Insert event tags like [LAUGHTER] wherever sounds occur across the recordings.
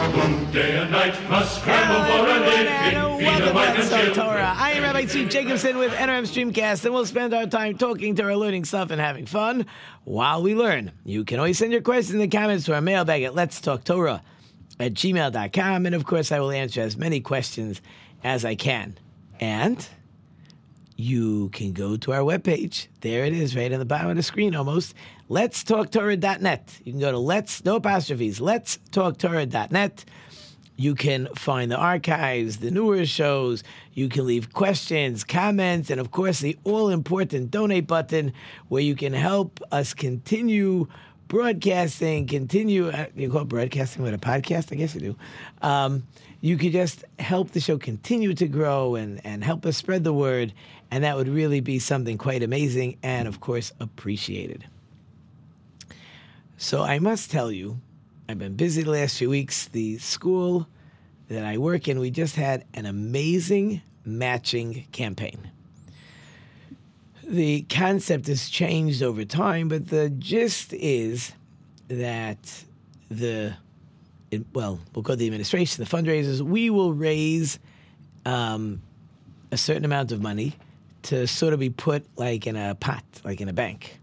Day and night must scramble for a living. Feed the wife and. Torah. I am Rabbi Tzvi Jacobson with NRM Streamcast, and we'll spend our time talking to our learning stuff, and having fun while we learn. You can always send your questions in the comments to our mailbag at Let's Talk Torah at gmail.com, and of course, I will answer as many questions as I can. And you can go to our webpage. There it is, right on the bottom of the screen almost. Let's talk Torah.net. You can go to let's, no apostrophes, let's talk Torah.net. You can find the archives, the newer shows. You can leave questions, comments, and of course, the all important donate button where you can help us continue broadcasting, continue. Uh, you call it broadcasting with a podcast? I guess you do. Um, you could just help the show continue to grow and, and help us spread the word. And that would really be something quite amazing and, of course, appreciated. So I must tell you, I've been busy the last few weeks. The school that I work in, we just had an amazing matching campaign. The concept has changed over time, but the gist is that the well, we'll go to the administration, the fundraisers. We will raise um, a certain amount of money to sort of be put like in a pot, like in a bank.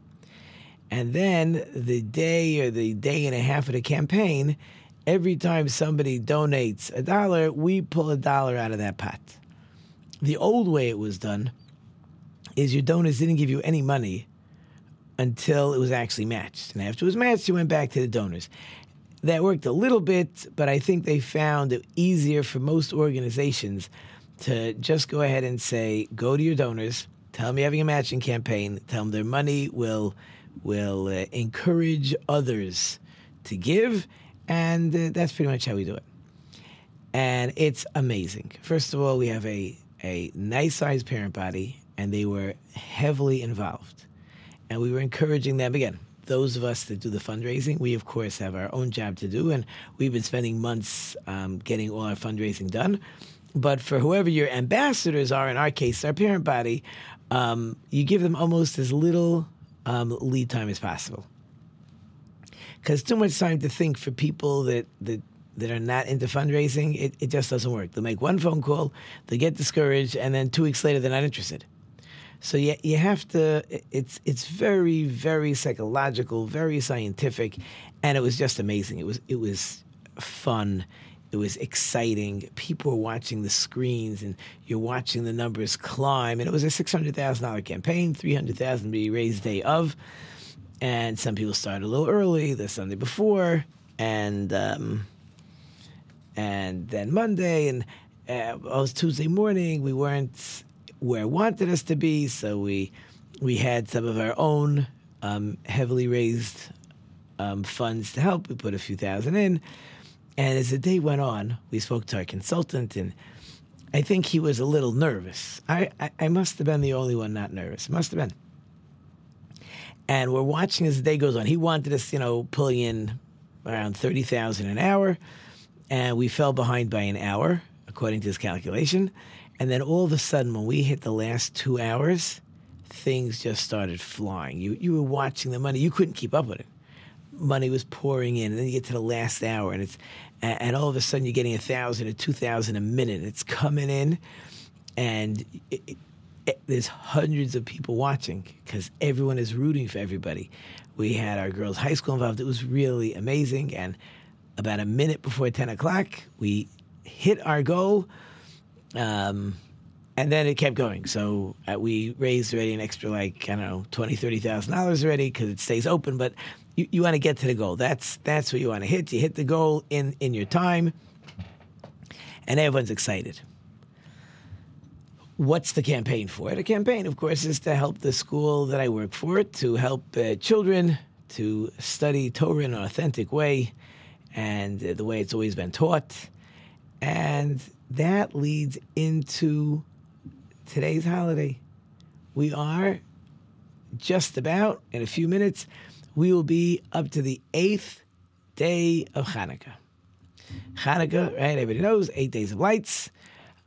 And then the day or the day and a half of the campaign, every time somebody donates a dollar, we pull a dollar out of that pot. The old way it was done is your donors didn't give you any money until it was actually matched. And after it was matched, you went back to the donors. That worked a little bit, but I think they found it easier for most organizations to just go ahead and say, go to your donors, tell them you're having a matching campaign, tell them their money will will uh, encourage others to give, and uh, that's pretty much how we do it. And it's amazing. First of all, we have a a nice sized parent body, and they were heavily involved, and we were encouraging them again those of us that do the fundraising, we of course have our own job to do, and we've been spending months um, getting all our fundraising done. But for whoever your ambassadors are, in our case, our parent body, um, you give them almost as little um, lead time as possible. Because too much time to think for people that, that that are not into fundraising, it, it just doesn't work. They'll make one phone call, they get discouraged, and then two weeks later they're not interested. So you, you have to, it's, it's very, very psychological, very scientific, and it was just amazing. It was, it was fun. It was exciting. People were watching the screens, and you're watching the numbers climb. And it was a six hundred thousand dollar campaign, three hundred thousand be raised day of, and some people started a little early the Sunday before, and um, and then Monday, and uh, it was Tuesday morning. We weren't where it wanted us to be, so we we had some of our own um, heavily raised um, funds to help. We put a few thousand in, and as the day went on, we spoke to our consultant, and I think he was a little nervous. I, I, I must have been the only one not nervous. Must have been. And we're watching as the day goes on. He wanted us, you know, pulling in around thirty thousand an hour, and we fell behind by an hour according to his calculation. And then all of a sudden, when we hit the last two hours, things just started flying. You you were watching the money. You couldn't keep up with it. Money was pouring in, and then you get to the last hour, and it's and all of a sudden you're getting a thousand or two thousand a minute. It's coming in, and it, it, it, there's hundreds of people watching because everyone is rooting for everybody. We had our girls' high school involved. It was really amazing, and about a minute before ten o'clock, we hit our goal um, and then it kept going. So uh, we raised already an extra like I don't know twenty thirty thousand dollars already because it stays open. But you, you want to get to the goal. That's that's what you want to hit. You hit the goal in in your time, and everyone's excited. What's the campaign for? The campaign, of course, is to help the school that I work for to help uh, children to study Torah in an authentic way and uh, the way it's always been taught And that leads into today's holiday. We are just about in a few minutes, we will be up to the eighth day of Hanukkah. Hanukkah, right? Everybody knows eight days of lights.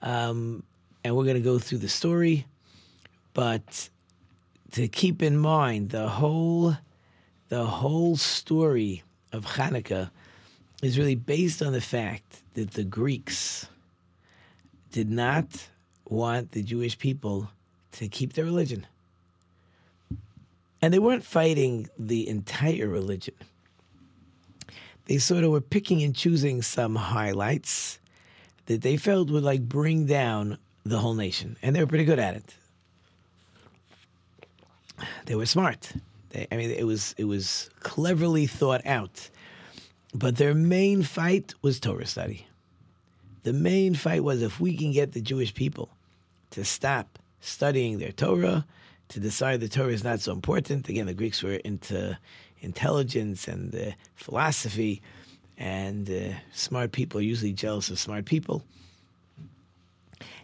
Um, and we're going to go through the story. But to keep in mind, the whole, the whole story of Hanukkah is really based on the fact that the Greeks did not want the Jewish people to keep their religion. And they weren't fighting the entire religion. They sort of were picking and choosing some highlights that they felt would like bring down the whole nation. And they were pretty good at it. They were smart. They, I mean, it was it was cleverly thought out. But their main fight was Torah study. The main fight was if we can get the Jewish people to stop studying their Torah, to decide the Torah is not so important. Again, the Greeks were into intelligence and uh, philosophy, and uh, smart people are usually jealous of smart people.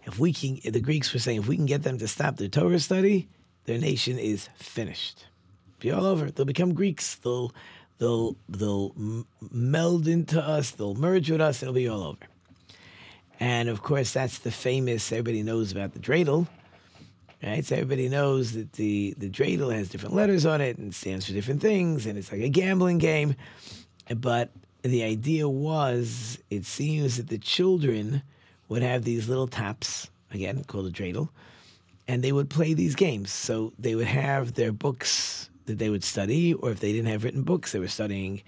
If we can, the Greeks were saying, if we can get them to stop their Torah study, their nation is finished. Be all over. They'll become Greeks. They'll they'll they'll meld into us. They'll merge with us. It'll be all over. And of course, that's the famous. Everybody knows about the dreidel, right? So everybody knows that the the dreidel has different letters on it and stands for different things, and it's like a gambling game. But the idea was, it seems that the children would have these little taps again called a dreidel, and they would play these games. So they would have their books that they would study, or if they didn't have written books, they were studying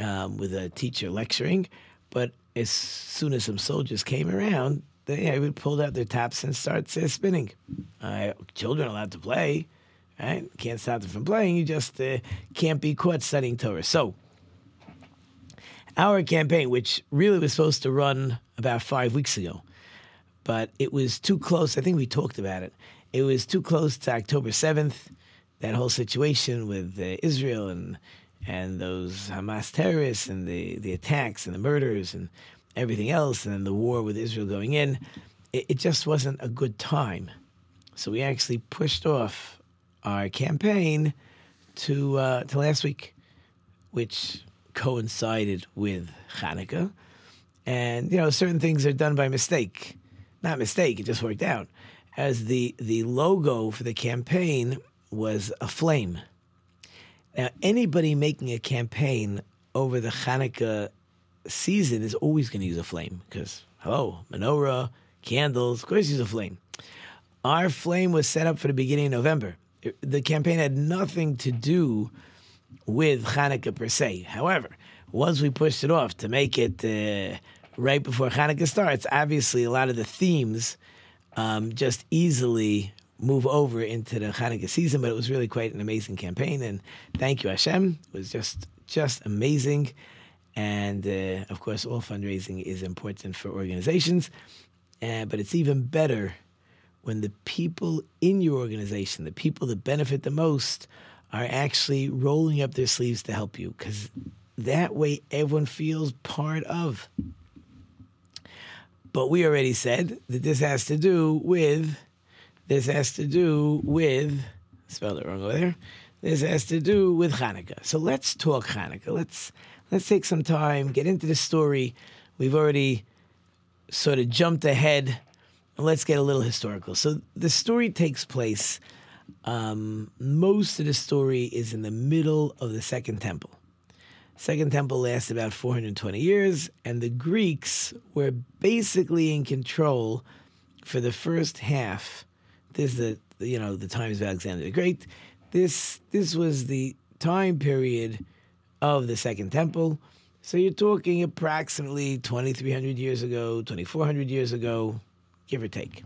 um, with a teacher lecturing. But as soon as some soldiers came around, they would pull out their taps and start uh, spinning. Uh, children allowed to play, right? Can't stop them from playing. You just uh, can't be caught studying Torah. So, our campaign, which really was supposed to run about five weeks ago, but it was too close. I think we talked about it. It was too close to October 7th, that whole situation with uh, Israel and and those Hamas terrorists and the, the attacks and the murders and everything else, and then the war with Israel going in. It, it just wasn't a good time. So we actually pushed off our campaign to uh, to last week, which coincided with Hanukkah. And you know, certain things are done by mistake. Not mistake, it just worked out. As the the logo for the campaign was a flame. Now, anybody making a campaign over the Hanukkah season is always going to use a flame because, hello, menorah, candles, of course, use a flame. Our flame was set up for the beginning of November. The campaign had nothing to do with Hanukkah per se. However, once we pushed it off to make it uh, right before Hanukkah starts, obviously a lot of the themes um, just easily move over into the Hanukkah season. But it was really quite an amazing campaign, and thank you Hashem. It was just just amazing, and uh, of course, all fundraising is important for organizations, uh, but it's even better when the people in your organization, the people that benefit the most, are actually rolling up their sleeves to help you because that way everyone feels part of. But we already said that this has to do with this has to do with spelled it wrong over there. This has to do with Hanukkah. So let's talk Hanukkah. Let's let's take some time, get into the story. We've already sort of jumped ahead. Let's get a little historical. So the story takes place. Um, most of the story is in the middle of the Second Temple. Second Temple lasted about 420 years, and the Greeks were basically in control for the first half. This is the you know the times of Alexander the Great. This this was the time period of the Second Temple. So you're talking approximately 2,300 years ago, 2,400 years ago, give or take.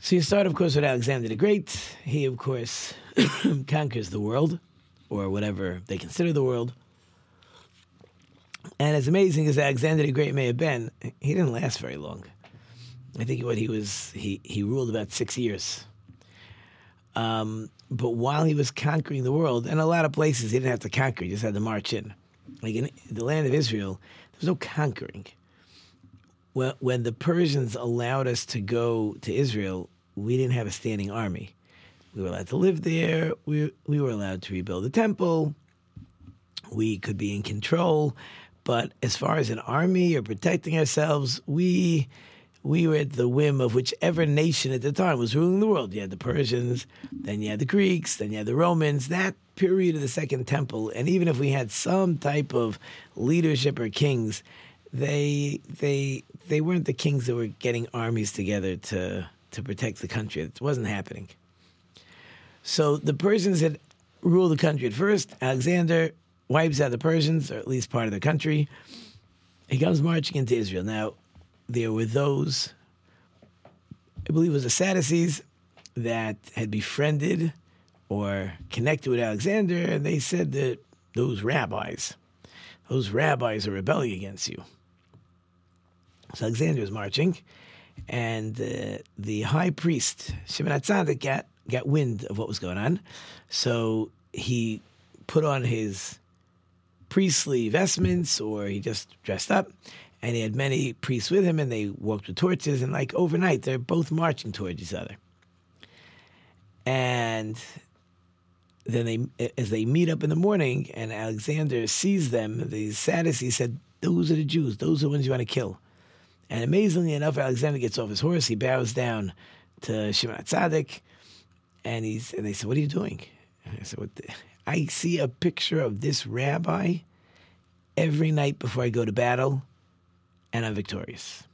So you start, of course, with Alexander the Great. He, of course, [COUGHS] conquers the world, or whatever they consider the world. And as amazing as Alexander the Great may have been, he didn't last very long. I think what he was, he, he ruled about six years. Um, but while he was conquering the world, and a lot of places he didn't have to conquer, he just had to march in. Like in the land of Israel, there was no conquering. when, when the Persians allowed us to go to Israel, we didn't have a standing army. We were allowed to live there. We, we were allowed to rebuild the temple. We could be in control. But as far as an army or protecting ourselves, we we were at the whim of whichever nation at the time was ruling the world. You had the Persians, then you had the Greeks, then you had the Romans. That period of the Second Temple, and even if we had some type of leadership or kings, they they they weren't the kings that were getting armies together to to protect the country. It wasn't happening. So the Persians had ruled the country at first. Alexander wipes out the Persians, or at least part of the country. He comes marching into Israel. Now, there were those, I believe it was the Sadducees, that had befriended or connected with Alexander, and they said that those rabbis, those rabbis are rebelling against you. So Alexander is marching, and uh, the high priest Shimon HaTzadik got got wind of what was going on, so he put on his priestly vestments, or he just dressed up, and he had many priests with him, and they walked with torches, and like overnight, they're both marching towards each other, and then they as they meet up in the morning, and Alexander sees them. The Sadducees said, "Those are the Jews. Those are the ones you want to kill." And amazingly enough, Alexander gets off his horse. He bows down to Shimon HaTzadik, and he's and they said, "What are you doing?" And I said? The? I see a picture of this rabbi every night before I go to battle, and I'm victorious.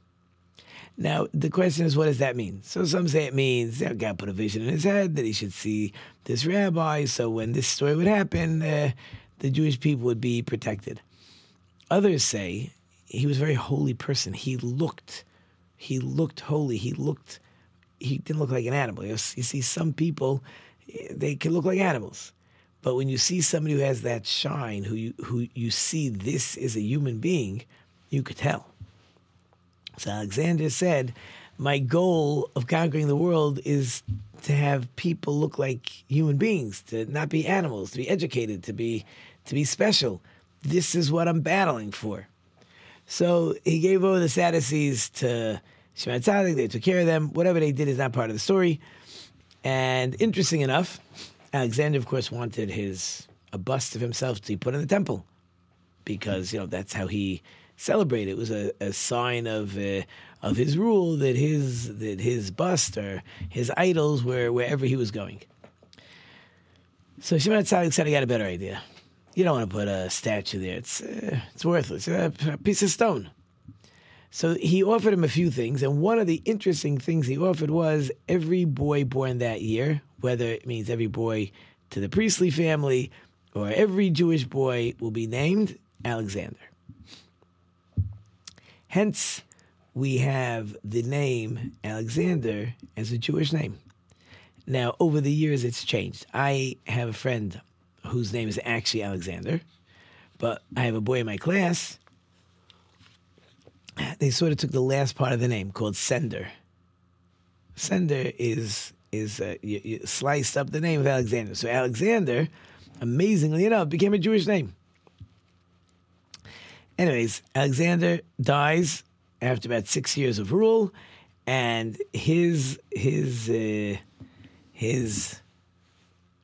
Now the question is, what does that mean? So some say it means know, God put a vision in his head that he should see this rabbi, so when this story would happen, uh, the Jewish people would be protected. Others say he was a very holy person. He looked, he looked holy. He looked, he didn't look like an animal. You, see some people, they can look like animals. But when you see somebody who has that shine, who you, who you see this is a human being, you could tell. So Alexander said, My goal of conquering the world is to have people look like human beings, to not be animals, to be educated, to be to be special. This is what I'm battling for. So he gave over the Sadducees to Shimon HaTzadik. They took care of them. Whatever they did is not part of the story. And interesting enough, Alexander, of course, wanted his a bust of himself to be put in the temple because you know that's how he celebrated. It was a, a sign of uh, of his rule that his that his bust or his idols were wherever he was going. So Shimon said, "I got a better idea. You don't want to put a statue there. It's uh, it's worthless. a piece of stone." So he offered him a few things, and one of the interesting things he offered was every boy born that year, whether it means every boy to the priestly family or every Jewish boy, will be named Alexander. Hence, we have the name Alexander as a Jewish name. Now, over the years, it's changed. I have a friend whose name is actually Alexander, but I have a boy in my class. They sort of took the last part of the name called Sender. Sender is is uh, you, you sliced up the name of Alexander. So Alexander, amazingly enough, became a Jewish name. Anyways, Alexander dies after about six years of rule, and his his uh, his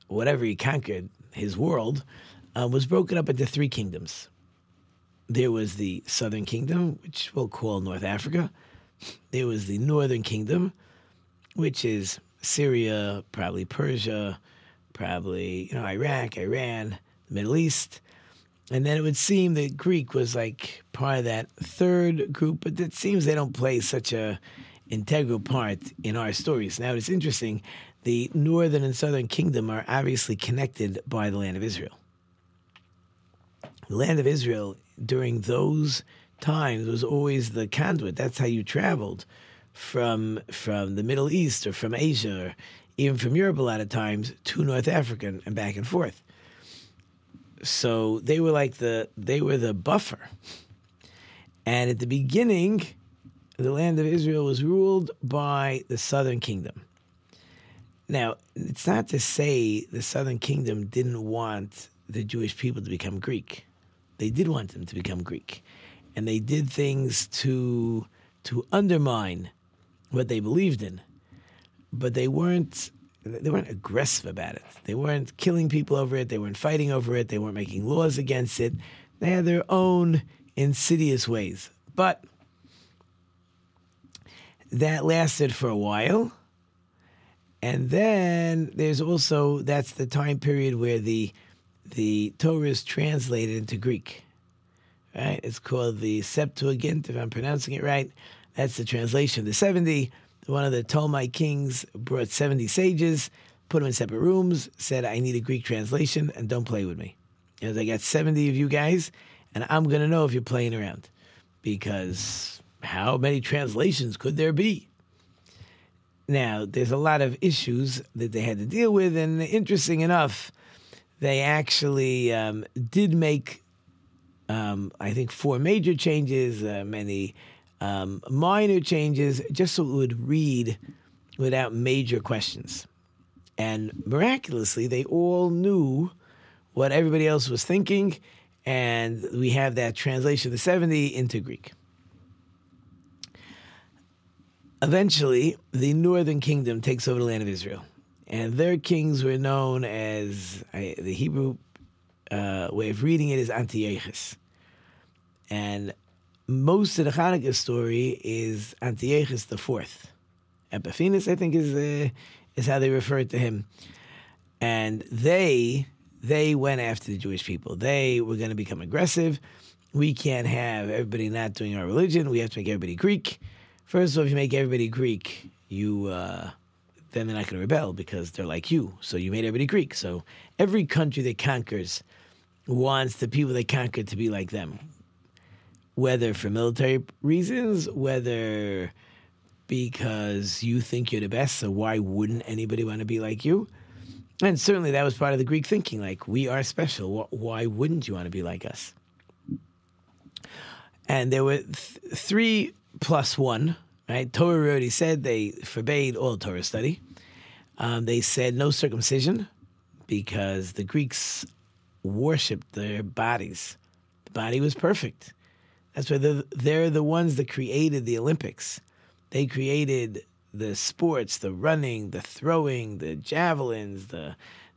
whatever he conquered, his world, uh, was broken up into three kingdoms. There was the southern kingdom, which we'll call North Africa. There was the northern kingdom, which is Syria, probably Persia, probably you know Iraq, Iran, the Middle East. And then it would seem that Greek was like part of that third group, but it seems they don't play such a integral part in our stories. Now it's interesting, the northern and southern kingdom are obviously connected by the land of Israel. The land of Israel during those times was always the conduit. That's how you traveled from from the Middle East or from Asia or even from Europe a lot of times to North Africa and back and forth. So they were like the they were the buffer. And at the beginning, the land of Israel was ruled by the southern kingdom. Now, it's not to say the southern kingdom didn't want the Jewish people to become Greek. They did want them to become Greek. And they did things to to undermine what they believed in, but they weren't they weren't aggressive about it. They weren't killing people over it. They weren't fighting over it. They weren't making laws against it. They had their own insidious ways. But that lasted for a while. And then there's also that's the time period where the the Torah is translated into Greek. Right? It's called the Septuagint, if I'm pronouncing it right. That's the translation of the 70. One of the Ptolemaic kings brought 70 sages, put them in separate rooms, said, I need a Greek translation and don't play with me. Because I got 70 of you guys, and I'm going to know if you're playing around. Because how many translations could there be? Now, there's a lot of issues that they had to deal with, and interesting enough, they actually um, did make, um, I think, four major changes, uh, many um, minor changes, just so it would read without major questions. And miraculously, they all knew what everybody else was thinking, and we have that translation of the 70 into Greek. Eventually, the northern kingdom takes over the land of Israel, and their kings were known as I, the Hebrew uh, way of reading it is Antiochus. And most of the Hanukkah story is Antiochus the Fourth. Epiphanes, I think, is uh, is how they refer to him. And they they went after the Jewish people. They were going to become aggressive. We can't have everybody not doing our religion. We have to make everybody Greek. First of all, if you make everybody Greek, you uh, then they're not going to rebel because they're like you. So you made everybody Greek. So every country that conquers wants the people they conquer to be like them whether for military reasons, whether because you think you're the best, so why wouldn't anybody want to be like you? And certainly that was part of the Greek thinking like, we are special. Why wouldn't you want to be like us? And there were th- three plus one, right? Torah already said they forbade all Torah study. Um, they said no circumcision because the Greeks worshipped their bodies. The body was perfect. That's why they're, they're the ones that created the Olympics. They created the sports, the running, the throwing, the javelins, the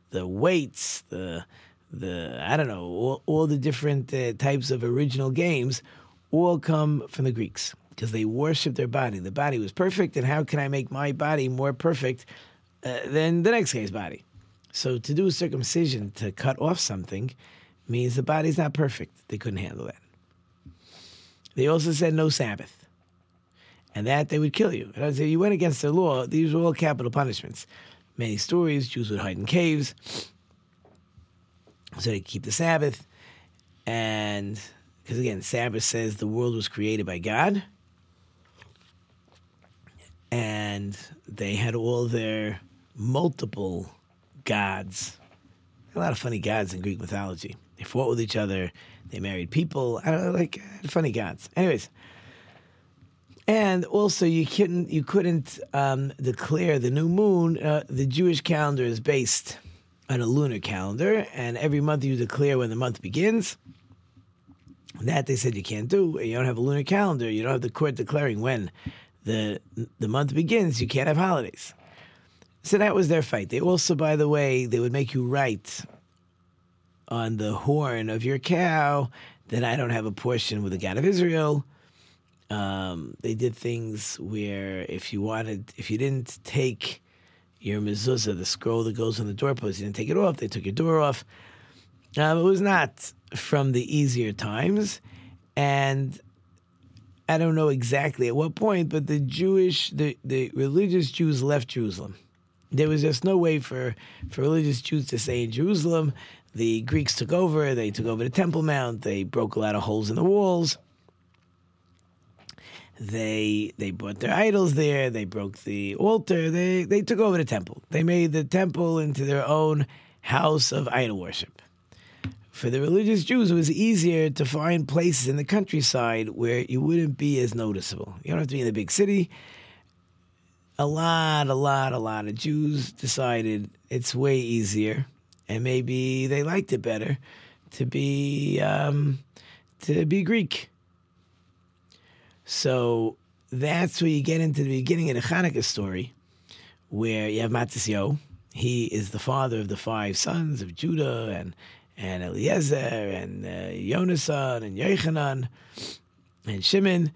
the weights, the the I don't know, all, all the different uh, types of original games all come from the Greeks because they worship their body. The body was perfect, and how can I make my body more perfect uh, than the next guy's body? So to do a circumcision to cut off something means the body's not perfect. They couldn't handle that. They also said no Sabbath, and that they would kill you. And I say you went against the law. These were all capital punishments. Many stories: Jews would hide in caves, so they keep the Sabbath, and because again, Sabbath says the world was created by God, and they had all their multiple gods. A lot of funny gods in Greek mythology. They fought with each other. They married people. I don't know, like funny gods. Anyways, and also you couldn't you couldn't um, declare the new moon. Uh, the Jewish calendar is based on a lunar calendar, and every month you declare when the month begins. And That they said you can't do. You don't have a lunar calendar. You don't have the court declaring when the the month begins. You can't have holidays. So that was their fight. They also, by the way, they would make you write on the horn of your cow then I don't have a portion with the God of Israel. Um, they did things where if you wanted, if you didn't take your mezuzah, the scroll that goes on the doorpost, you didn't take it off, they took your door off. Um, it was not from the easier times. And I don't know exactly at what point, but the Jewish, the, the religious Jews left Jerusalem. There was just no way for, for religious Jews to stay in Jerusalem the Greeks took over. They took over the Temple Mount. They broke a lot of holes in the walls. They they brought their idols there. They broke the altar. They they took over the temple. They made the temple into their own house of idol worship. For the religious Jews, it was easier to find places in the countryside where you wouldn't be as noticeable. You don't have to be in the big city. A lot, a lot, a lot of Jews decided it's way easier and maybe they liked it better to be um, to be Greek. So that's where you get into the beginning of the Hanukkah story, where you have Matisyo. He is the father of the five sons of Judah and and Eliezer and uh, Yonasan and Yochanan and Shimon,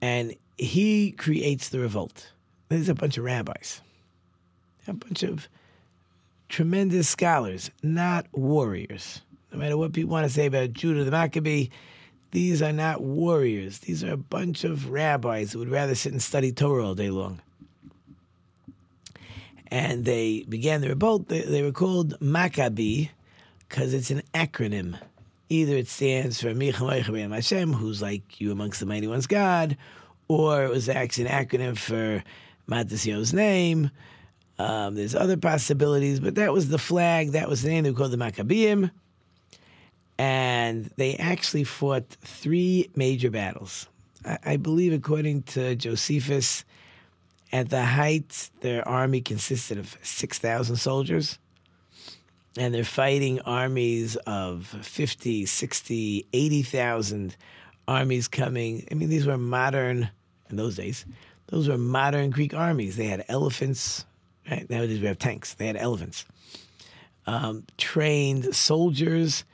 and he creates the revolt. There's a bunch of rabbis, a bunch of tremendous scholars, not warriors. No matter what people want to say about Judah the Maccabee, these are not warriors. These are a bunch of rabbis who would rather sit and study Torah all day long. And they began the revolt. They, they were called Maccabee because it's an acronym. Either it stands for Michamay Hashem, who's like you amongst the mighty ones God, or it was actually an acronym for Matisyo's name. Um, there's other possibilities, but that was the flag. That was the name. They were called the Maccabeim. And they actually fought three major battles. I, I believe, according to Josephus, at the height, their army consisted of 6,000 soldiers. And they're fighting armies of 50, 60, 80,000 armies coming. I mean, these were modern, in those days, those were modern Greek armies. They had elephants. Right? Nowadays we have tanks. They had elephants. Um, trained soldiers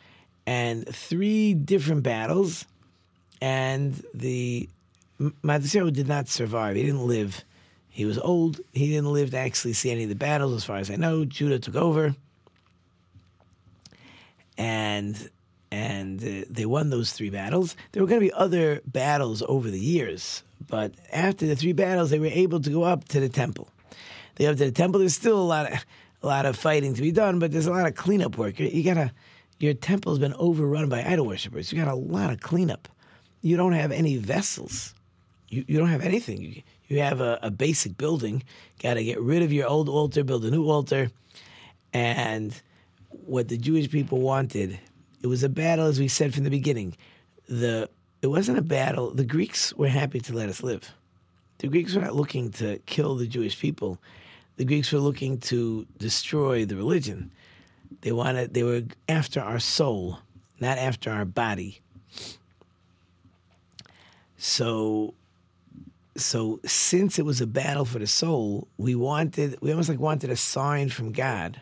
and three different battles. And the Matisyahu did not survive. He didn't live. He was old. He didn't live to actually see any of the battles, as far as I know. Judah took over, and and uh, they won those three battles. There were going to be other battles over the years, but after the three battles, they were able to go up to the temple. They up to the temple. There's still a lot of a lot of fighting to be done, but there's a lot of cleanup work. You, you gotta your temple's been overrun by idol worshippers. You got a lot of cleanup. You don't have any vessels. You you don't have anything. You, you have a, a basic building. Got to get rid of your old altar, build a new altar, and what the Jewish people wanted it was a battle, as we said from the beginning. The it wasn't a battle. The Greeks were happy to let us live. The Greeks were not looking to kill the Jewish people. The Greeks were looking to destroy the religion. They wanted they were after our soul, not after our body. So so since it was a battle for the soul, we wanted we almost like wanted a sign from God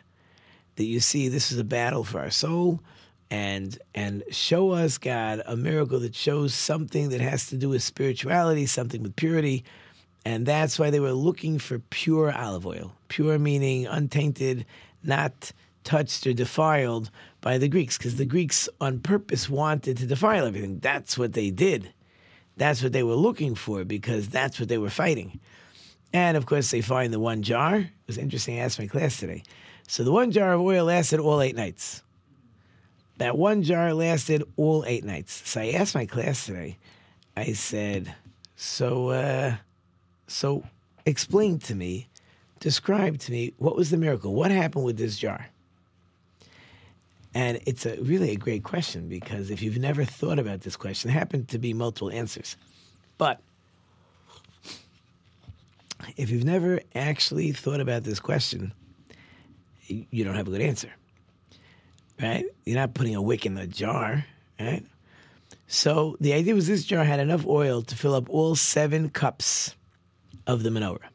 that you see this is a battle for our soul and and show us God a miracle that shows something that has to do with spirituality, something with purity. And that's why they were looking for pure olive oil. Pure meaning untainted, not touched or defiled by the Greeks, because the Greeks on purpose wanted to defile everything. That's what they did. That's what they were looking for, because that's what they were fighting. And of course, they find the one jar. It was interesting. I asked my class today. So the one jar of oil lasted all eight nights. That one jar lasted all eight nights. So I asked my class today, I said, so, uh, so explain to me, describe to me, what was the miracle? What happened with this jar? And it's a really a great question because if you've never thought about this question, there happen to be multiple answers. But if you've never actually thought about this question, you don't have a good answer right? You're not putting a wick in the jar, right? So the idea was this jar had enough oil to fill up all seven cups of the menorah.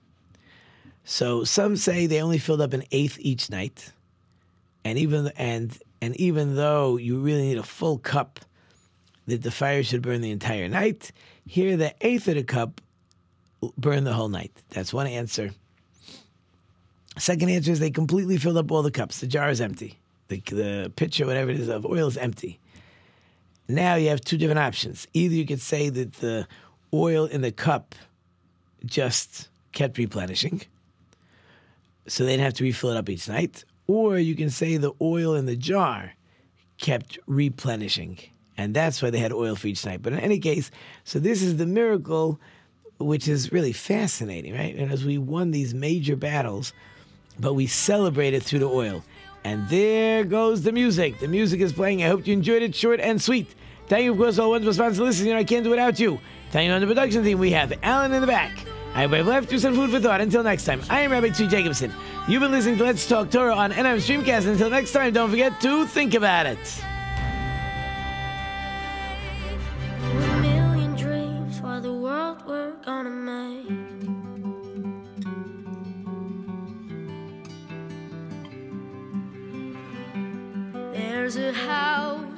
So some say they only filled up an eighth each night, and even and and even though you really need a full cup, that the fire should burn the entire night. Here, the eighth of the cup burned the whole night. That's one answer. Second answer is they completely filled up all the cups. The jar is empty the, the pitcher, whatever it is, of oil is empty. Now you have two different options. Either you could say that the oil in the cup just kept replenishing, so they didn't have to refill it up each night, or you can say the oil in the jar kept replenishing, and that's why they had oil for each night. But in any case, so this is the miracle, which is really fascinating, right? And as we won these major battles, but we celebrated through the oil. And there goes the music. The music is playing. I hope you enjoyed it, short and sweet. Thank you, of course, all wonderful sponsors listening. I can't do without you. Tonight on the production team, we have Alan in the back. I hope I've left you some food for thought. Until next time, I am Rabbi T. Jacobson. You've been listening to Let's Talk Torah on NRM Streamcast. Until next time, don't forget to think about it. A million dreams for the world we're gonna make. There's a house